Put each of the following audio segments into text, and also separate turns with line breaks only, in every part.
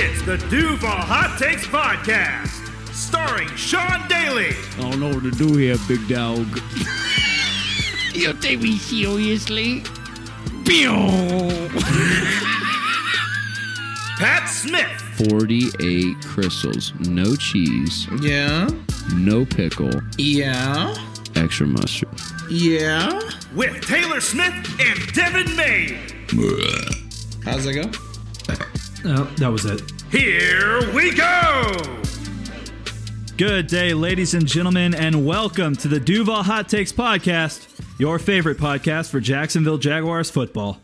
It's the Duval Hot Takes Podcast, starring Sean Daly,
I don't know what to do here, big dog. you take me seriously. Pew!
Pat Smith,
48 crystals, no cheese,
Yeah.
no pickle,
Yeah.
extra mustard.
Yeah.
with Taylor Smith and Devin May.
How's that go?
Oh, that was it.
Here we go.
Good day, ladies and gentlemen, and welcome to the Duval Hot Takes Podcast, your favorite podcast for Jacksonville Jaguars football.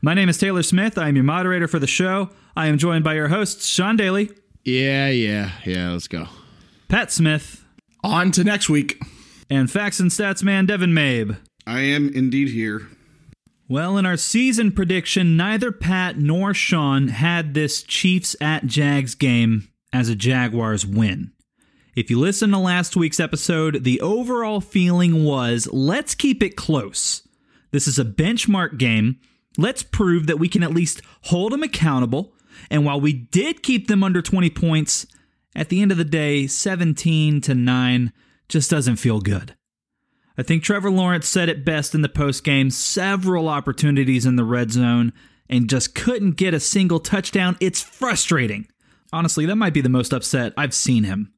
My name is Taylor Smith. I am your moderator for the show. I am joined by your hosts, Sean Daly,
Yeah, yeah, yeah, let's go.
Pat Smith,
On to next week.
and Facts and Stats man Devin Mabe.
I am indeed here.
Well, in our season prediction, neither Pat nor Sean had this Chiefs at Jags game as a Jaguars win. If you listen to last week's episode, the overall feeling was let's keep it close. This is a benchmark game. Let's prove that we can at least hold them accountable. And while we did keep them under 20 points, at the end of the day, 17 to 9 just doesn't feel good. I think Trevor Lawrence said it best in the postgame several opportunities in the red zone and just couldn't get a single touchdown. It's frustrating. Honestly, that might be the most upset I've seen him.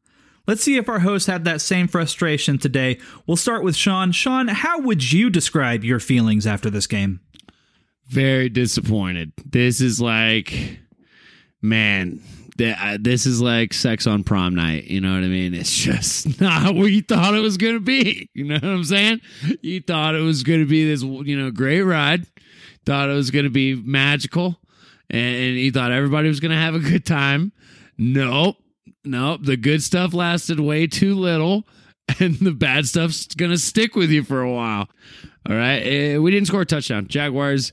Let's see if our host had that same frustration today. We'll start with Sean. Sean, how would you describe your feelings after this game?
Very disappointed. This is like, man, this is like sex on prom night. You know what I mean? It's just not what you thought it was going to be. You know what I'm saying? You thought it was going to be this, you know, great ride. Thought it was going to be magical, and, and you thought everybody was going to have a good time. Nope, nope. The good stuff lasted way too little, and the bad stuff's going to stick with you for a while. All right, Eh, we didn't score a touchdown. Jaguars.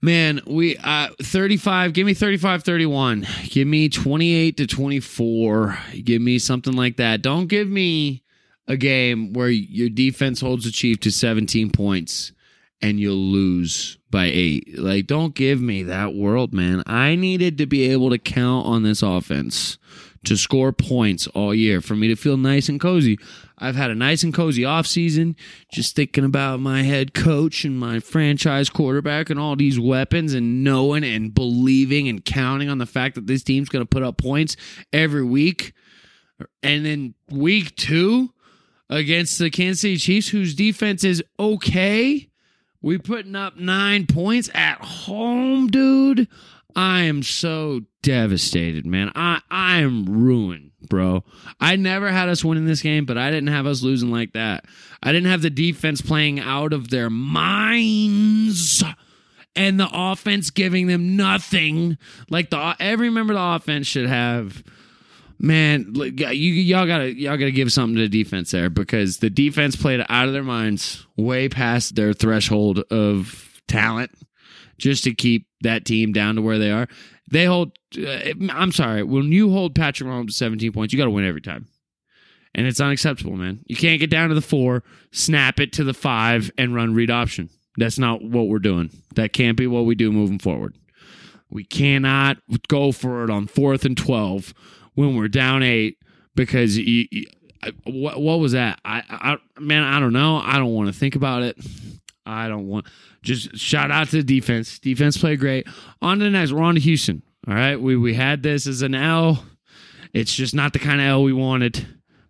Man, we uh 35, give me 35 31. Give me 28 to 24. Give me something like that. Don't give me a game where your defense holds the Chief to 17 points and you'll lose by 8. Like don't give me that world, man. I needed to be able to count on this offense to score points all year for me to feel nice and cozy. I've had a nice and cozy offseason, just thinking about my head coach and my franchise quarterback and all these weapons and knowing and believing and counting on the fact that this team's going to put up points every week. And then week two against the Kansas City Chiefs, whose defense is okay, we putting up nine points at home, dude. I am so devastated, man. I I am ruined, bro. I never had us winning this game, but I didn't have us losing like that. I didn't have the defense playing out of their minds and the offense giving them nothing. Like the every member of the offense should have man, you y'all gotta y'all gotta give something to the defense there because the defense played out of their minds, way past their threshold of talent, just to keep that team down to where they are. They hold. Uh, I'm sorry, when you hold Patrick Mahomes to 17 points, you got to win every time, and it's unacceptable, man. You can't get down to the four, snap it to the five, and run read option. That's not what we're doing. That can't be what we do moving forward. We cannot go for it on fourth and 12 when we're down eight because you, you, I- what, what was that? I, I man, I don't know. I don't want to think about it. I don't want. Just shout out to the defense. Defense played great. On to the next. We're on to Houston. All right, we we had this as an L. It's just not the kind of L we wanted,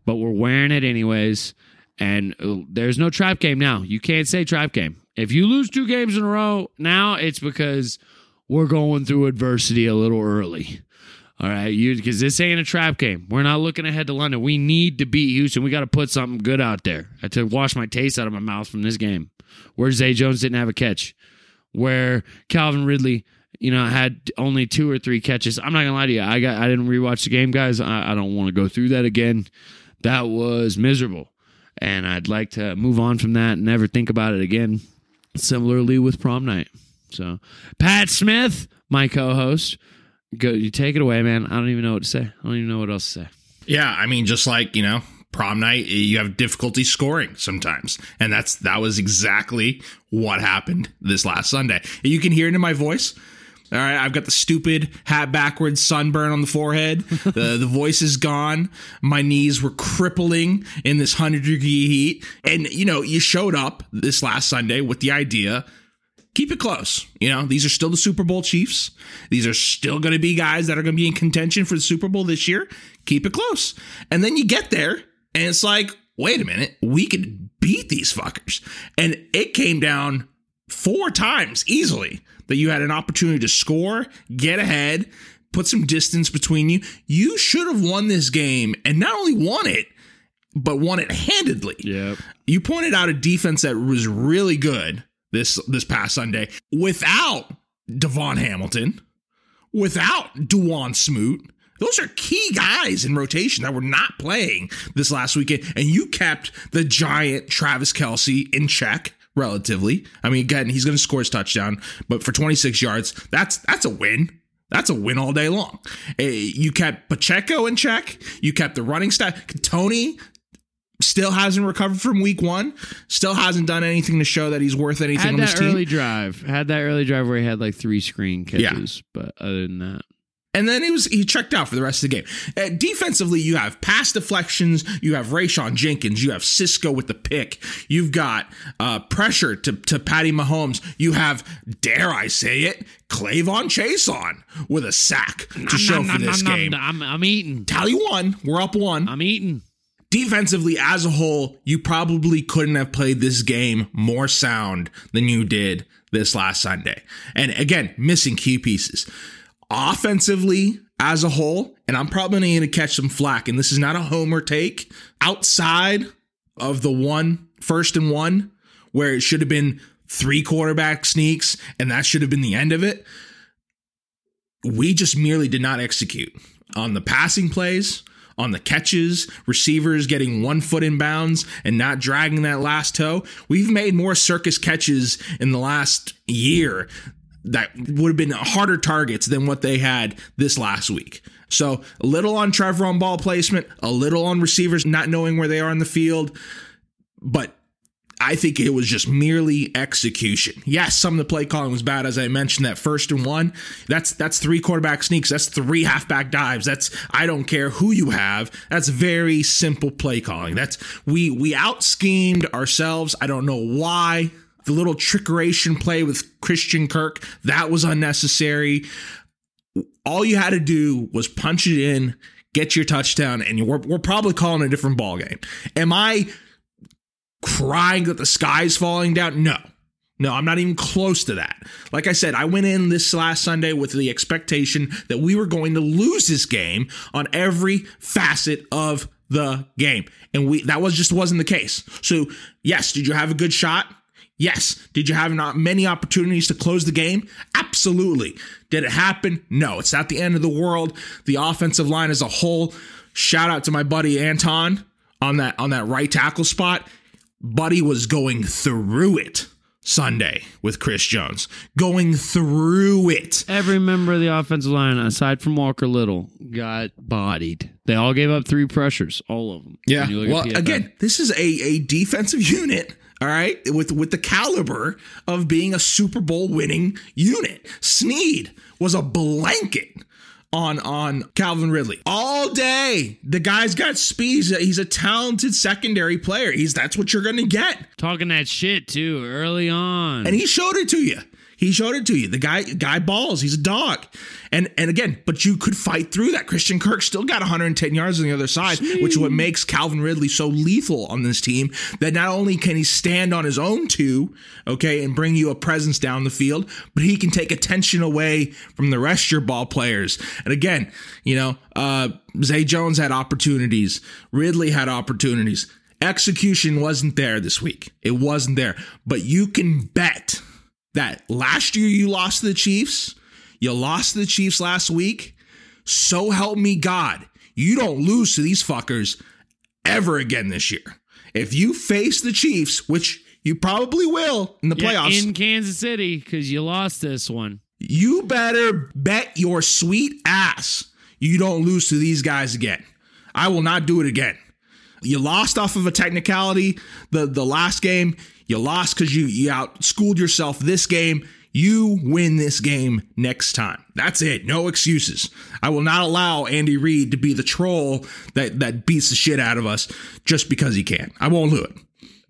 but we're wearing it anyways. And uh, there's no trap game now. You can't say trap game. If you lose two games in a row, now it's because we're going through adversity a little early. All right, you because this ain't a trap game. We're not looking ahead to London. We need to beat Houston. We got to put something good out there. I had to wash my taste out of my mouth from this game, where Zay Jones didn't have a catch, where Calvin Ridley, you know, had only two or three catches. I'm not gonna lie to you. I got I didn't rewatch the game, guys. I, I don't want to go through that again. That was miserable, and I'd like to move on from that and never think about it again. Similarly with prom night. So, Pat Smith, my co-host. Go, you take it away, man. I don't even know what to say. I don't even know what else to say.
Yeah, I mean, just like you know, prom night, you have difficulty scoring sometimes, and that's that was exactly what happened this last Sunday. You can hear it in my voice. All right, I've got the stupid hat backwards sunburn on the forehead. the the voice is gone. My knees were crippling in this 100 degree heat. And you know, you showed up this last Sunday with the idea keep it close. You know, these are still the Super Bowl Chiefs. These are still going to be guys that are going to be in contention for the Super Bowl this year. Keep it close. And then you get there and it's like, wait a minute, we could beat these fuckers. And it came down four times easily that you had an opportunity to score, get ahead, put some distance between you. You should have won this game and not only won it, but won it handedly.
Yep.
You pointed out a defense that was really good this this past Sunday without DaVon Hamilton, without Dawuane Smoot. Those are key guys in rotation that were not playing this last weekend, and you kept the giant Travis Kelce in check relatively. I mean, again, he's going to score his touchdown, but for 26 yards, that's that's a win. That's a win all day long. Uh, You kept Pacheco in check. You kept the running staff. Tony still hasn't recovered from week one. Still hasn't done anything to show that he's worth anything
Had
on this
that
team.
early drive. Had that early drive where he had like three screen catches, yeah. but other than that,
And then he was he checked out for the rest of the game. Uh, defensively, you have pass deflections, you have Rayshawn Jenkins, you have Cisco with the pick, you've got uh, pressure to to Patty Mahomes, you have dare I say it, K'Lavon Chaisson with a sack to show for this game.
I'm, I'm eating.
Tally one, we're up one.
I'm eating.
Defensively as a whole, you probably couldn't have played this game more sound than you did this last Sunday. And again, missing key pieces. Offensively as a whole, and I'm probably going to catch some flack, and this is not a homer take, outside of the one first and one, where it should have been three quarterback sneaks, and that should have been the end of it. We just merely did not execute on the passing plays, on the catches, receivers getting one foot in bounds and not dragging that last toe. We've made more circus catches in the last year that would have been harder targets than what they had this last week. So a little on Trevor on ball placement, a little on receivers not knowing where they are in the field, but I think it was just merely execution. Yes, some of the play calling was bad, as I mentioned. That first and one, that's that's three quarterback sneaks. That's three halfback dives. That's I don't care who you have. That's very simple play calling. That's we we out schemed ourselves. I don't know why. The little trickeration play with Christian Kirk that was unnecessary. All you had to do was punch it in, get your touchdown, and we're, we're probably calling a different ball game. Am I crying that the sky's falling down? No. No, I'm not even close to that. Like I said, I went in this last Sunday with the expectation that we were going to lose this game on every facet of the game. And we that was just wasn't the case. So, yes, did you have a good shot? Yes. Did you have not many opportunities to close the game? Absolutely. Did it happen? No. It's not the end of the world. The offensive line as a whole. Shout out to my buddy Anton on that on that right tackle spot. Buddy was going through it Sunday with Chris Jones. Going through it.
Every member of the offensive line, aside from Walker Little, got bodied. They all gave up three pressures, all of them.
Yeah.
When you look at
Well, again, this is a, a defensive unit, all right, with with the caliber of being a Super Bowl winning unit. Sneed was a blanket on on Calvin Ridley all day. The guy's got speed. He's a, he's a talented secondary player. He's that's what you're going to get,
talking that shit too early on.
and he showed it to you. He showed it to you. The guy guy balls. He's a dog. And and again, but you could fight through that. Christian Kirk still got 110 yards on the other side, which is what makes Calvin Ridley so lethal on this team. That not only can he stand on his own two, okay, and bring you a presence down the field, but he can take attention away from the rest of your ball players. And again, you know, uh, Zay Jones had opportunities. Ridley had opportunities. Execution wasn't there this week. It wasn't there. But you can bet that last year you lost to the Chiefs, you lost to the Chiefs last week. So help me God, you don't lose to these fuckers ever again this year. If you face the Chiefs, which you probably will in the
Yeah,
playoffs,
in Kansas City because you lost this one.
you better bet your sweet ass you don't lose to these guys again. I will not do it again. You lost off of a technicality the the last game. You lost because you you outschooled yourself this game. You win this game next time. That's it. No excuses. I will not allow Andy Reid to be the troll that, that beats the shit out of us just because he can. I won't do it.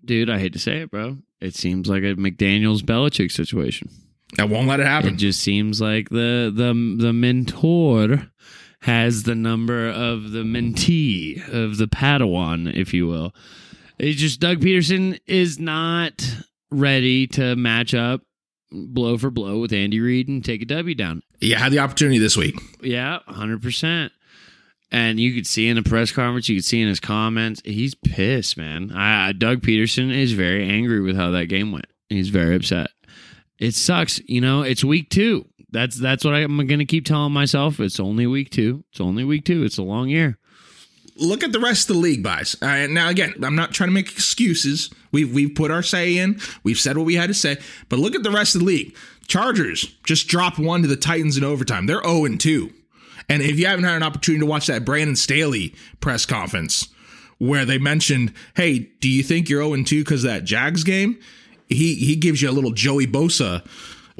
Dude, I hate to say it, bro. It seems like a McDaniels Belichick situation.
I won't let it happen.
It just seems like the the the mentor has the number of the mentee of the Padawan, if you will. It's just Doug Pederson is not ready to match up blow for blow with Andy Reid and take a W down.
You had the opportunity this week.
Yeah, hundred percent. And you could see in the press conference, you could see in his comments, he's pissed, man. I, Doug Pederson is very angry with how that game went. He's very upset. It sucks, you know. It's week two. That's that's what I'm going to keep telling myself. It's only week two. It's only week two. It's a long year.
Look at the rest of the league, guys. Uh, now, again, I'm not trying to make excuses. We've we've put our say in. We've said what we had to say. But look at the rest of the league. Chargers just dropped one to the Titans in overtime. They're 0 and 2. And if you haven't had an opportunity to watch that Brandon Staley press conference where they mentioned, "Hey, do you think you're 0 and 2 because of that Jags game?" He he gives you a little Joey Bosa,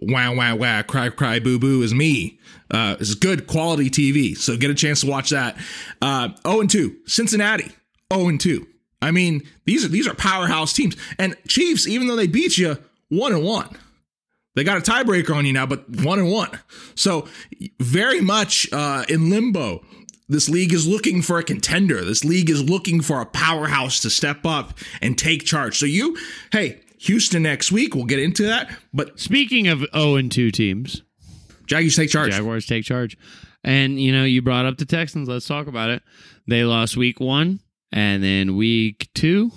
wow wow wow, cry cry boo boo is me. Uh, it's good quality TV, so get a chance to watch that. Uh, 0 and 2, Cincinnati, 0 and 2. I mean, these are these are powerhouse teams, and Chiefs, even though they beat you, one and one. They got a tiebreaker on you now, but one and one. So very much uh, in limbo. This league is looking for a contender. This league is looking for a powerhouse to step up and take charge. So you, hey, Houston next week. We'll get into that. But
speaking of 0 and 2 teams,
Jaguars take charge.
Jaguars take charge. And you know, you brought up the Texans. Let's talk about it. They lost week 1 and then week 2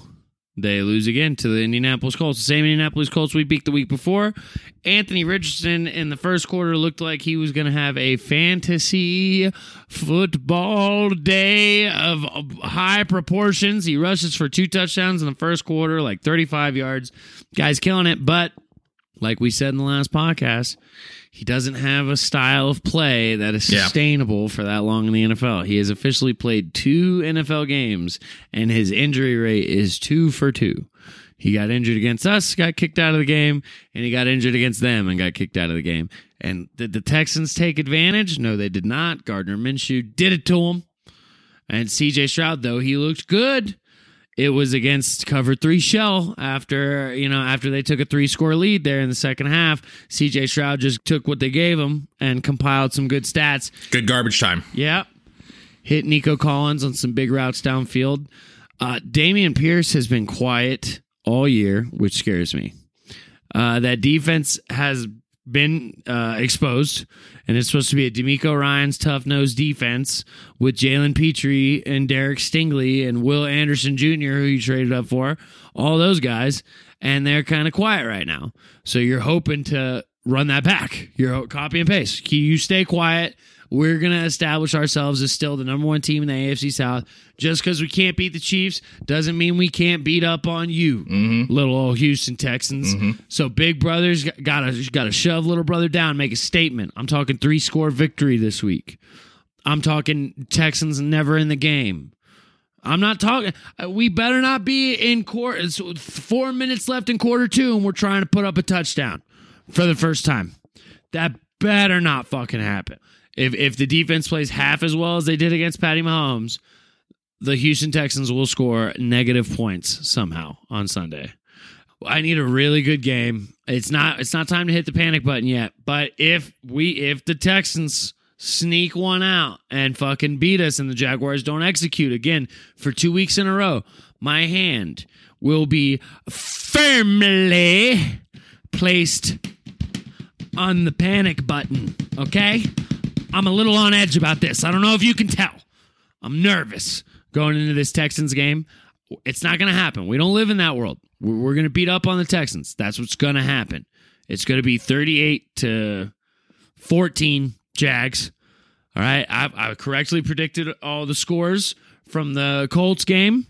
they lose again to the Indianapolis Colts. The same Indianapolis Colts we beat the week before. Anthony Richardson in the first quarter looked like he was going to have a fantasy football day of high proportions. He rushes for two touchdowns in the first quarter, like 35 yards. Guy's killing it. But like we said in the last podcast, he doesn't have a style of play that is
Yeah.
sustainable for that long in the NFL. He has officially played two NFL games, and his injury rate is two for two. He got injured against us, got kicked out of the game, and he got injured against them and got kicked out of the game. And did the Texans take advantage? No, they did not. Gardner Minshew did it to him. And CJ Stroud, though he looked good, it was against cover three shell after you know after they took a three score lead there in the second half. CJ Stroud just took what they gave him and compiled some good stats.
Good garbage time.
Yeah. Hit Nico Collins on some big routes downfield. Uh, Dameon Pierce has been quiet all year, which scares me. Uh, that defense has been uh, exposed, and it's supposed to be a DeMeco Ryans' tough nosed defense with Jalen Pitre and Derek Stingley and Will Anderson Jr., who you traded up for, all those guys, and they're kind of quiet right now. So you're hoping to run that back. You're copy and paste. You stay quiet. We're going to establish ourselves as still the number one team in the AFC South. Just because we can't beat the Chiefs doesn't mean we can't beat up on you, little old Houston Texans. So big brothers got to got to shove little brother down, make a statement. I'm talking three score victory this week. I'm talking Texans never in the game. I'm not talking. uh, We better not be in quarter. It's four minutes left in quarter two, and we're trying to put up a touchdown for the first time. That better not fucking happen. If if the defense plays half as well as they did against Patty Mahomes, the Houston Texans will score negative points somehow on Sunday. I need a really good game. It's not it's not time to hit the panic button yet, but if we if the Texans sneak one out and fucking beat us and the Jaguars don't execute again for 2 weeks in a row, my hand will be firmly placed on the panic button, okay? I'm a little on edge about this. I don't know if you can tell. I'm nervous going into this Texans game. It's not going to happen. We don't live in that world. We're, going to beat up on the Texans. That's what's going to happen. It's going to be 38 to 14 Jags. All right. I, I correctly predicted all the scores from the Colts game,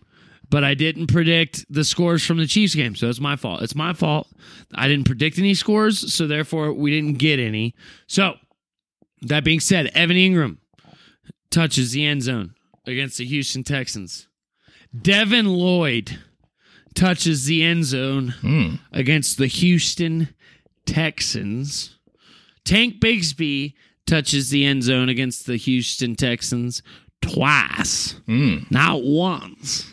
but I didn't predict the scores from the Chiefs game. So it's my fault. It's my fault. I didn't predict any scores. So therefore, we didn't get any. So that being said, Evan Engram touches the end zone against the Houston Texans. Devin Lloyd touches the end zone hmm. against the Houston Texans. Tank Bigsby touches the end zone against the Houston Texans twice. Hmm. Not once.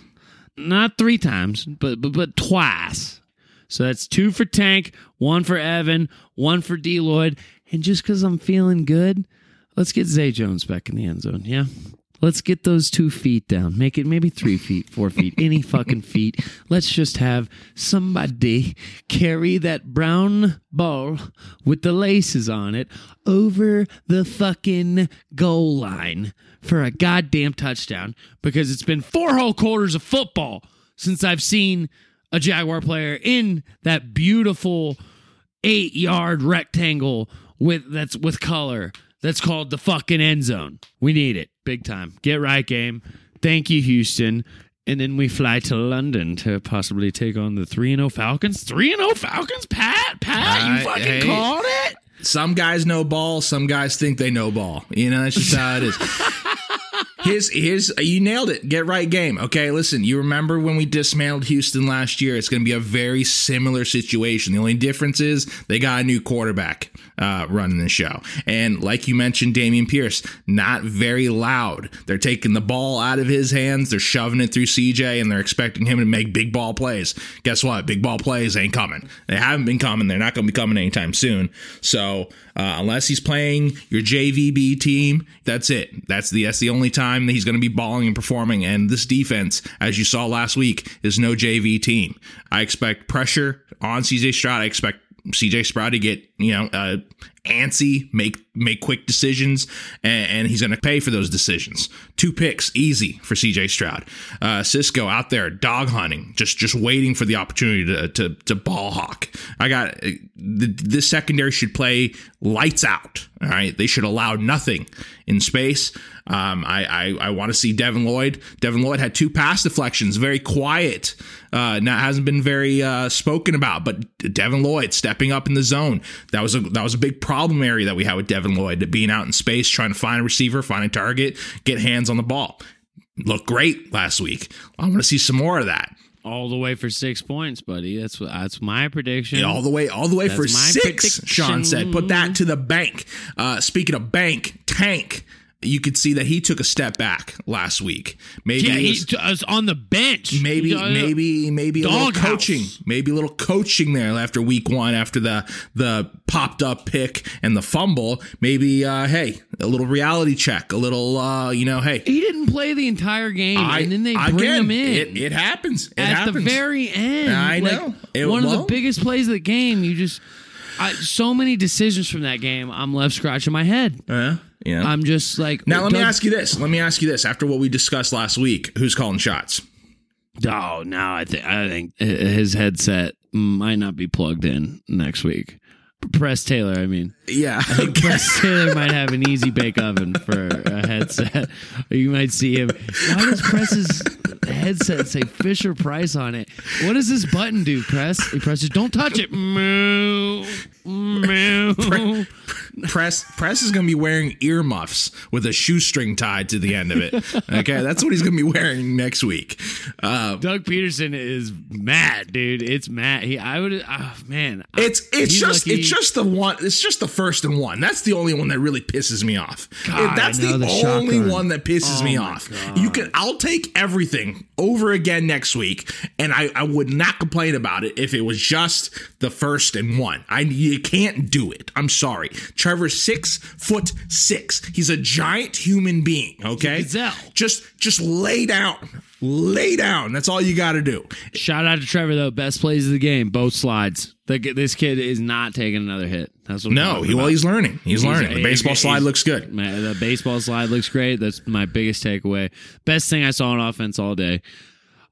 Not three times, but, but but twice. So that's two for Tank, one for Evan, one for D Lloyd. And just because I'm feeling good, let's get Zay Jones back in the end zone. Yeah. Let's get those two feet down. Make it maybe three feet, four feet, any fucking feet. Let's just have somebody carry that brown ball with the laces on it over the fucking goal line for a goddamn touchdown because it's been four whole quarters of football since I've seen a Jaguar player in that beautiful eight yard rectangle with that's with color that's called the fucking end zone. We need it big time. Get right game. Thank you, Houston. And then we fly to London to possibly take on the three and zero Falcons. Three and zero Falcons, Pat. Pat, you fucking
hey.
called it.
Some guys know ball, some guys think they know ball. You know, that's just how it is. Here's, here's, you nailed it. Get right game. Okay, listen, you remember when we dismantled Houston last year? It's going to be a very similar situation. The only difference is they got a new quarterback uh, running the show. And like you mentioned, Dameon Pierce, not very loud. They're taking the ball out of his hands, they're shoving it through CJ, and they're expecting him to make big ball plays. Guess what? Big ball plays ain't coming. They haven't been coming. They're not going to be coming anytime soon. So, uh, unless he's playing your JVB team, that's it. That's the that's the only time that he's going to be balling and performing. And this defense, as you saw last week, is no JV team. I expect pressure on CJ Stroud. I expect CJ Stroud to get you know uh, antsy, make make quick decisions, and, and he's going to pay for those decisions. Two picks, easy for CJ Stroud. Uh, Cisco out there dog hunting, just just waiting for the opportunity to to, to ball hawk. I got uh, this secondary should play lights out. All right, they should allow nothing in space. Um, I I, I want to see Devin Lloyd. Devin Lloyd had two pass deflections, very quiet. Uh, not hasn't been very uh, spoken about, but Devin Lloyd stepping up in the zone. That was a that was a big problem area that we had with Devin Lloyd, being out in space, trying to find a receiver, find a target, get hands on the ball. Looked great last week. I want to see some more of that.
All the way for six points, buddy. That's what that's my prediction.
all the way, all the way for
That's my
six.
prediction.
Sean said, "Put that to the bank." Uh, speaking of bank, tank. You could see that he took a step back last week. Maybe
yeah, he
was-
t- was on the bench.
maybe
Uh,
maybe maybe a little coaching maybe a little coaching there after week one after the the popped up pick and the fumble maybe uh hey a little reality check a little uh you know hey
He didn't play the entire game, and then they bring him in.
it, it happens it
at
happens
the very end.
I
Like,
know. It-
one of the biggest plays of the game. You just I, so many decisions from that game. I'm left scratching my head.
Uh, yeah
I'm just like
now let me ask you this let me ask you this after what we discussed last week who's calling shots
Oh no, I think I think his headset might not be plugged in next week. Press Taylor, I mean.
yeah I think
Press Taylor might have an easy bake oven for a headset. Or you might see him. Why does Press's headset say Fisher Price on it? What does this button do, Press? He presses, don't touch it. Moo. Moo.
Press press is gonna be wearing earmuffs with a shoestring tied to the end of it okay that's what he's gonna be wearing next week uh
Doug Pederson is mad, dude. It's mad. He, I would, oh, man.
It's it's just
lucky-
it's just the one it's just the first and one. That's the only one that really pisses me off.
God,
That's the,
the
only
shotgun.
one that pisses
Oh
me off.
God.
You can I'll take everything over again next week, and I, I would not complain about it if it was just the first and one. I you can't do it. I'm sorry. Trevor's six foot six. He's a giant human being. Okay,
gazelle.
just just lay down. Lay down. That's all you got to do.
Shout out to Trevor though. Best plays of the game, both slides. This kid is not taking another hit. That's what
No, he, well, he's learning. He's, learning. The baseball
he's-
slide looks good.
Man, the baseball slide looks great. That's my biggest takeaway. Best thing I saw on offense all day.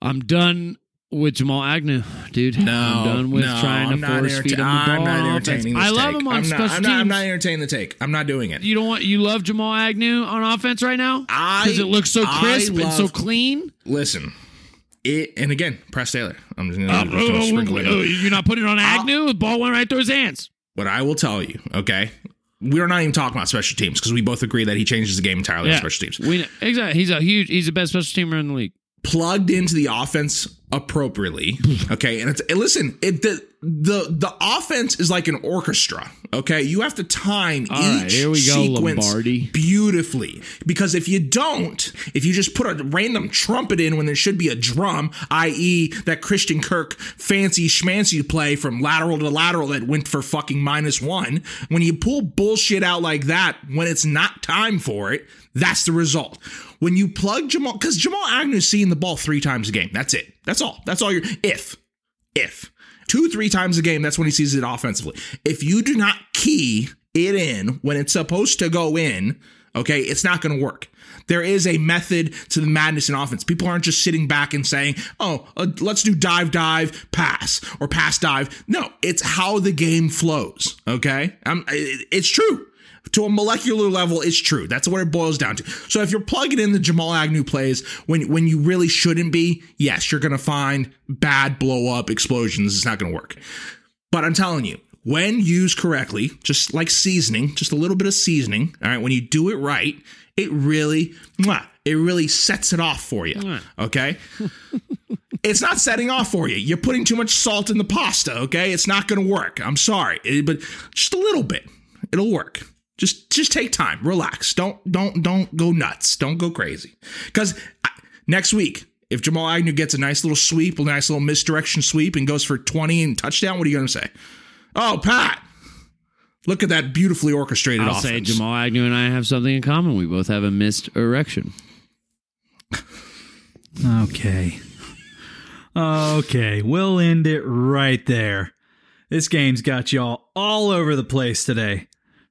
I'm done with Jamal Agnew, dude.
No,
I'm done with
no,
trying
I'm
to
not
force
entertain-
feed him the
I'm not
on offense.
entertaining this
I love
take.
him on
I'm not,
special
I'm not, I'm not entertaining the take. I'm not doing it.
you don't want you love Jamal Agnew on offense right now
I-
because it looks so
I
crisp and so clean.
Listen, it and again, Press Taylor. I'm just uh,
Oh,
gonna, just gonna sprinkle oh, it
oh,
in.
you're not putting it on Agnew. The ball went right through his hands.
What I will tell you, okay, we're not even talking about special teams because we both agree that he changes the game entirely on special teams.
We know, exactly. He's a huge. He's the best special teamer in the league.
plugged into the offense appropriately, okay, and it's and listen, it the the the offense is like an orchestra, okay. You have to time
All
each
right, here we go,
sequence
Lombardi.
beautifully because if you don't, if you just put a random trumpet in when there should be a drum, i.e., that Christian Kirk fancy schmancy play from lateral to lateral that went for fucking minus one, when you pull bullshit out like that when it's not time for it, that's the result. When you plug Jamal, because Jamal Agnew's seeing the ball three times a game. That's it. That's all. That's all you're. If, if two, three times a game, that's when he sees it offensively. If you do not key it in when it's supposed to go in, okay, it's not going to work. There is a method to the madness in offense. People aren't just sitting back and saying, oh, uh, let's do dive, dive, pass, or pass, dive. No, it's how the game flows, okay? Um, it- it's true to a molecular level it's true that's what it boils down to so if you're plugging in the jamal agnew plays when when you really shouldn't be yes you're gonna find bad blow up explosions it's not gonna work but i'm telling you when used correctly just like seasoning just a little bit of seasoning all right when you do it right it really it really sets it off for you okay it's not setting off for you. You're putting too much salt in the pasta, okay? It's not going to work. I'm sorry, It- but just a little bit. It'll work. Just just take time. Relax. Don't don't don't go nuts. Don't go crazy. Cuz next week if Jamal Agnew gets a nice little sweep, a nice little misdirection sweep and goes for 20 and touchdown, what are you going to say? Oh, Pat. Look at that beautifully orchestrated
I'll
offense.
say Jamal Agnew and I have something in common. We both have a missed erection.
Okay. Okay, we'll end it right there. This game's got y'all all over the place today.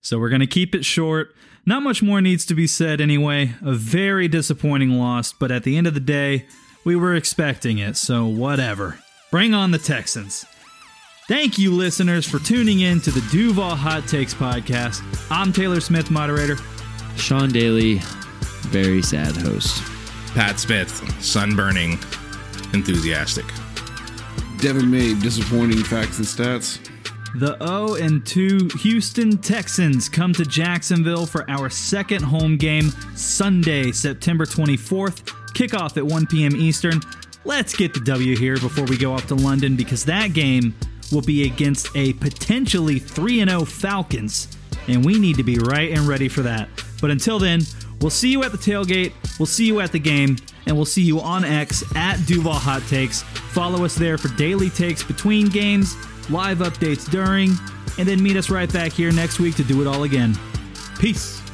So we're going to keep it short. Not much more needs to be said anyway. A very disappointing loss, but at the end of the day, we were expecting it, so whatever. Bring on the Texans. Thank you, listeners, for tuning in to the Duval Hot Takes podcast. I'm Taylor Smith, moderator.
Sean Daly, very sad host.
Pat Smith, sunburning, enthusiastic.
Devin May, disappointing facts and stats.
The 0 and 2 Houston Texans come to Jacksonville for our second home game Sunday, September 24th. Kickoff at 1 p.m. Eastern. Let's get the W here before we go off to London because that game will be against a potentially 3 0 Falcons, and we need to be right and ready for that. But until then, we'll see you at the tailgate, we'll see you at the game, and we'll see you on X at Duval Hot Takes. Follow us there for daily takes between games, live updates during, and then meet us right back here next week to do it all again. Peace.